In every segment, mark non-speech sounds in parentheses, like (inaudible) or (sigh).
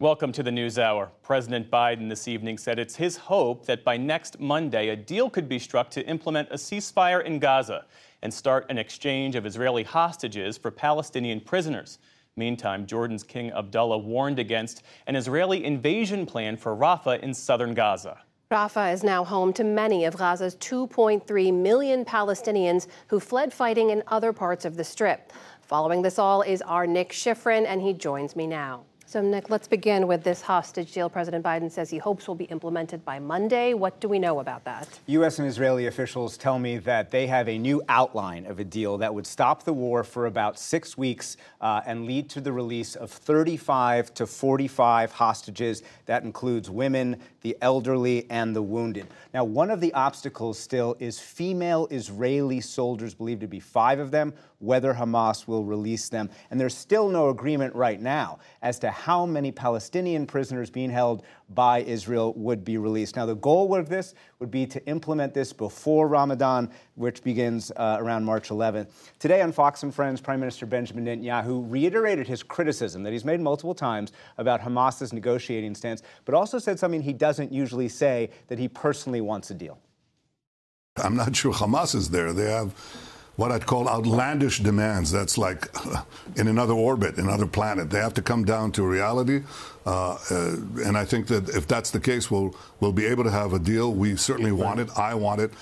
Welcome to the News Hour. President Biden this evening said it's his hope that by next Monday, a deal could be struck to implement a ceasefire in Gaza and start an exchange of Israeli hostages for Palestinian prisoners. Meantime, Jordan's King Abdullah warned against an Israeli invasion plan for Rafah in southern Gaza. Rafah is now home to many of Gaza's 2.3 million Palestinians who fled fighting in other parts of the Strip. Following this all is our Nick Schifrin, and he joins me now. So, Nick, let's begin with this hostage deal President Biden says he hopes will be implemented by Monday. What do we know about that? U.S. and Israeli officials tell me that they have a new outline of a deal that would stop the war for about six weeks uh, and lead to the release of 35 to 45 hostages. That includes women, the elderly, and the wounded. Now, one of the obstacles still is female Israeli soldiers, believed to be five of them, whether Hamas will release them. And there's still no agreement right now as to how many Palestinian prisoners being held by Israel would be released. Now, the goal of this would be to implement this before Ramadan, which begins uh, around March 11th. Today on Fox and Friends, Prime Minister Benjamin Netanyahu reiterated his criticism that he's made multiple times about Hamas's negotiating stance, but also said something he doesn't usually say that he personally wants a deal. I'm not sure Hamas is there. They have what I'd call outlandish demands. That's like (laughs) in another orbit, another planet. They have to come down to reality. Uh, uh, and I think that if that's the case, we'll, we'll be able to have a deal. We certainly want it. I want it.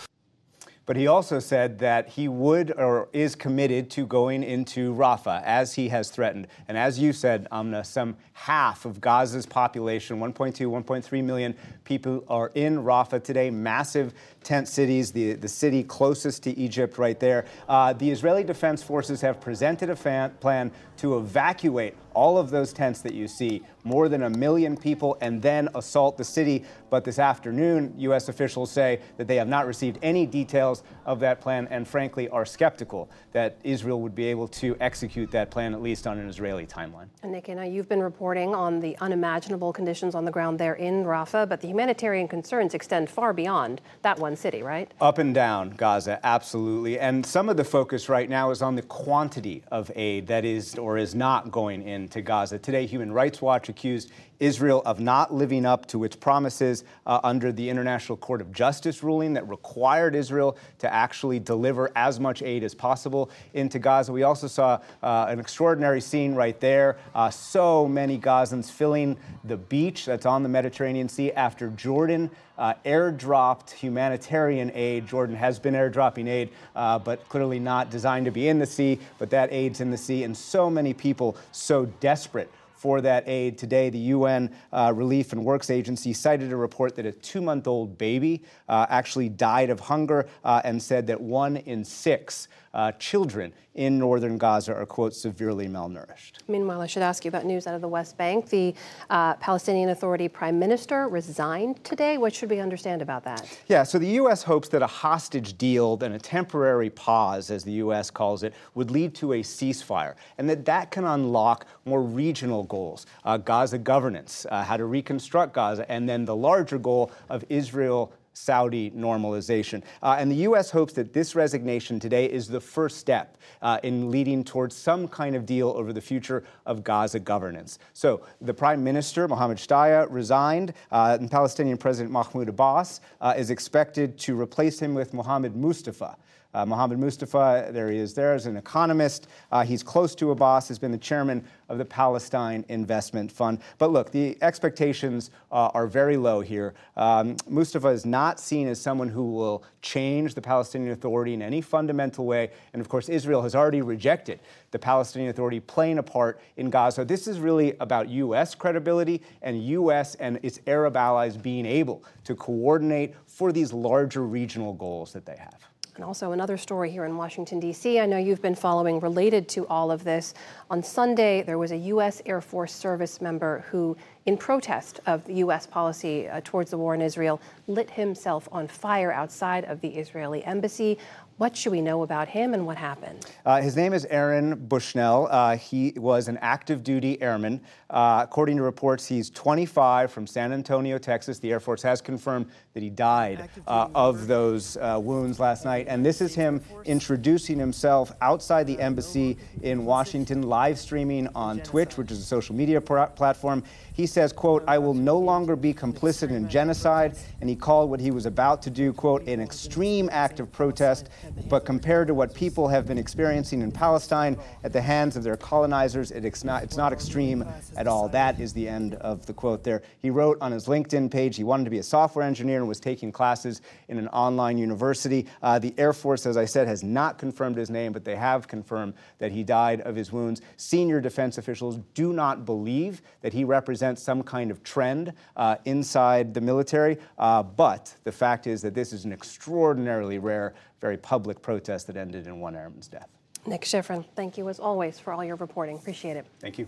But he also said that he would or is committed to going into Rafah as he has threatened. And as you said, Amna, some half of Gaza's population, 1.2, 1.3 million people, are in Rafah today. Massive tent cities, the, the city closest to Egypt right there. Uh, the Israeli Defense Forces have presented a fan, plan to evacuate all of those tents that you see, more than a million people, and then assault the city. But this afternoon, U.S. officials say that they have not received any details of that plan and, frankly, are skeptical that Israel would be able to execute that plan, at least on an Israeli timeline. And Nikki, now you've been reporting on the unimaginable conditions on the ground there in Rafah, but the humanitarian concerns extend far beyond that one city, right? Up and down Gaza, absolutely. And some of the focus right now is on the quantity of aid that is or is not going into Gaza. Today, Human Rights Watch accused Israel of not living up to its promises uh, under the International Court of Justice ruling that required Israel to actually deliver as much aid as possible into Gaza. We also saw uh, an extraordinary scene right there. Uh, so many Gazans filling the beach that's on the Mediterranean Sea after Jordan uh, airdropped humanitarian aid. Jordan has been airdropping aid, uh, but clearly not designed to be in the sea, but that aid's in the sea, and so many people so desperate for that aid. Today, the UN uh, Relief and Works Agency cited a report that a two month old baby uh, actually died of hunger uh, and said that one in six uh, children in northern Gaza are, quote, severely malnourished. Meanwhile, I should ask you about news out of the West Bank. The uh, Palestinian Authority Prime Minister resigned today. What should we understand about that? Yeah, so the U.S. hopes that a hostage deal, then a temporary pause, as the U.S. calls it, would lead to a ceasefire, and that that can unlock more regional goals uh, Gaza governance, uh, how to reconstruct Gaza, and then the larger goal of Israel Saudi normalization. Uh, and the U.S. hopes that this resignation today is the first step uh, in leading towards some kind of deal over the future of Gaza governance. So the Prime Minister, Mohammed Shtayyeh, resigned, uh, and Palestinian President Mahmoud Abbas uh, is expected to replace him with Mohammed Mustafa. Uh, Mohammed Mustafa, there he is there, is an economist. Uh, he's close to Abbas, has been the chairman of the Palestine Investment Fund. But look, the expectations uh, are very low here. Um, Mustafa is not seen as someone who will change the Palestinian Authority in any fundamental way. And of course, Israel has already rejected the Palestinian Authority playing a part in Gaza. This is really about U.S. credibility and U.S. and its Arab allies being able to coordinate for these larger regional goals that they have. And also, another story here in Washington, D.C. I know you've been following related to all of this. On Sunday, there was a U.S. Air Force service member who, in protest of the U.S. policy uh, towards the war in Israel, lit himself on fire outside of the Israeli embassy. What should we know about him and what happened? Uh, his name is Aaron Bushnell. Uh, he was an active duty airman. Uh, according to reports, he's 25 from San Antonio, Texas. The Air Force has confirmed that he died uh, of those uh, wounds last night. And this is him introducing himself outside the embassy in Washington, live streaming on Twitch, which is a social media platform. He says, quote, I will no longer be complicit in genocide. And he called what he was about to do, quote, an extreme act of protest. But compared to what people have been experiencing in Palestine at the hands of their colonizers, it's not, it's not extreme at all. That is the end of the quote there. He wrote on his LinkedIn page he wanted to be a software engineer and was taking classes in an online university. Uh, the Air Force, as I said, has not confirmed his name, but they have confirmed that he died of his wounds. Senior defense officials do not believe that he represents represents some kind of trend uh, inside the military. Uh, but the fact is that this is an extraordinarily rare, very public protest that ended in one airman's death. Nick Schifrin, thank you as always for all your reporting. Appreciate it. Thank you.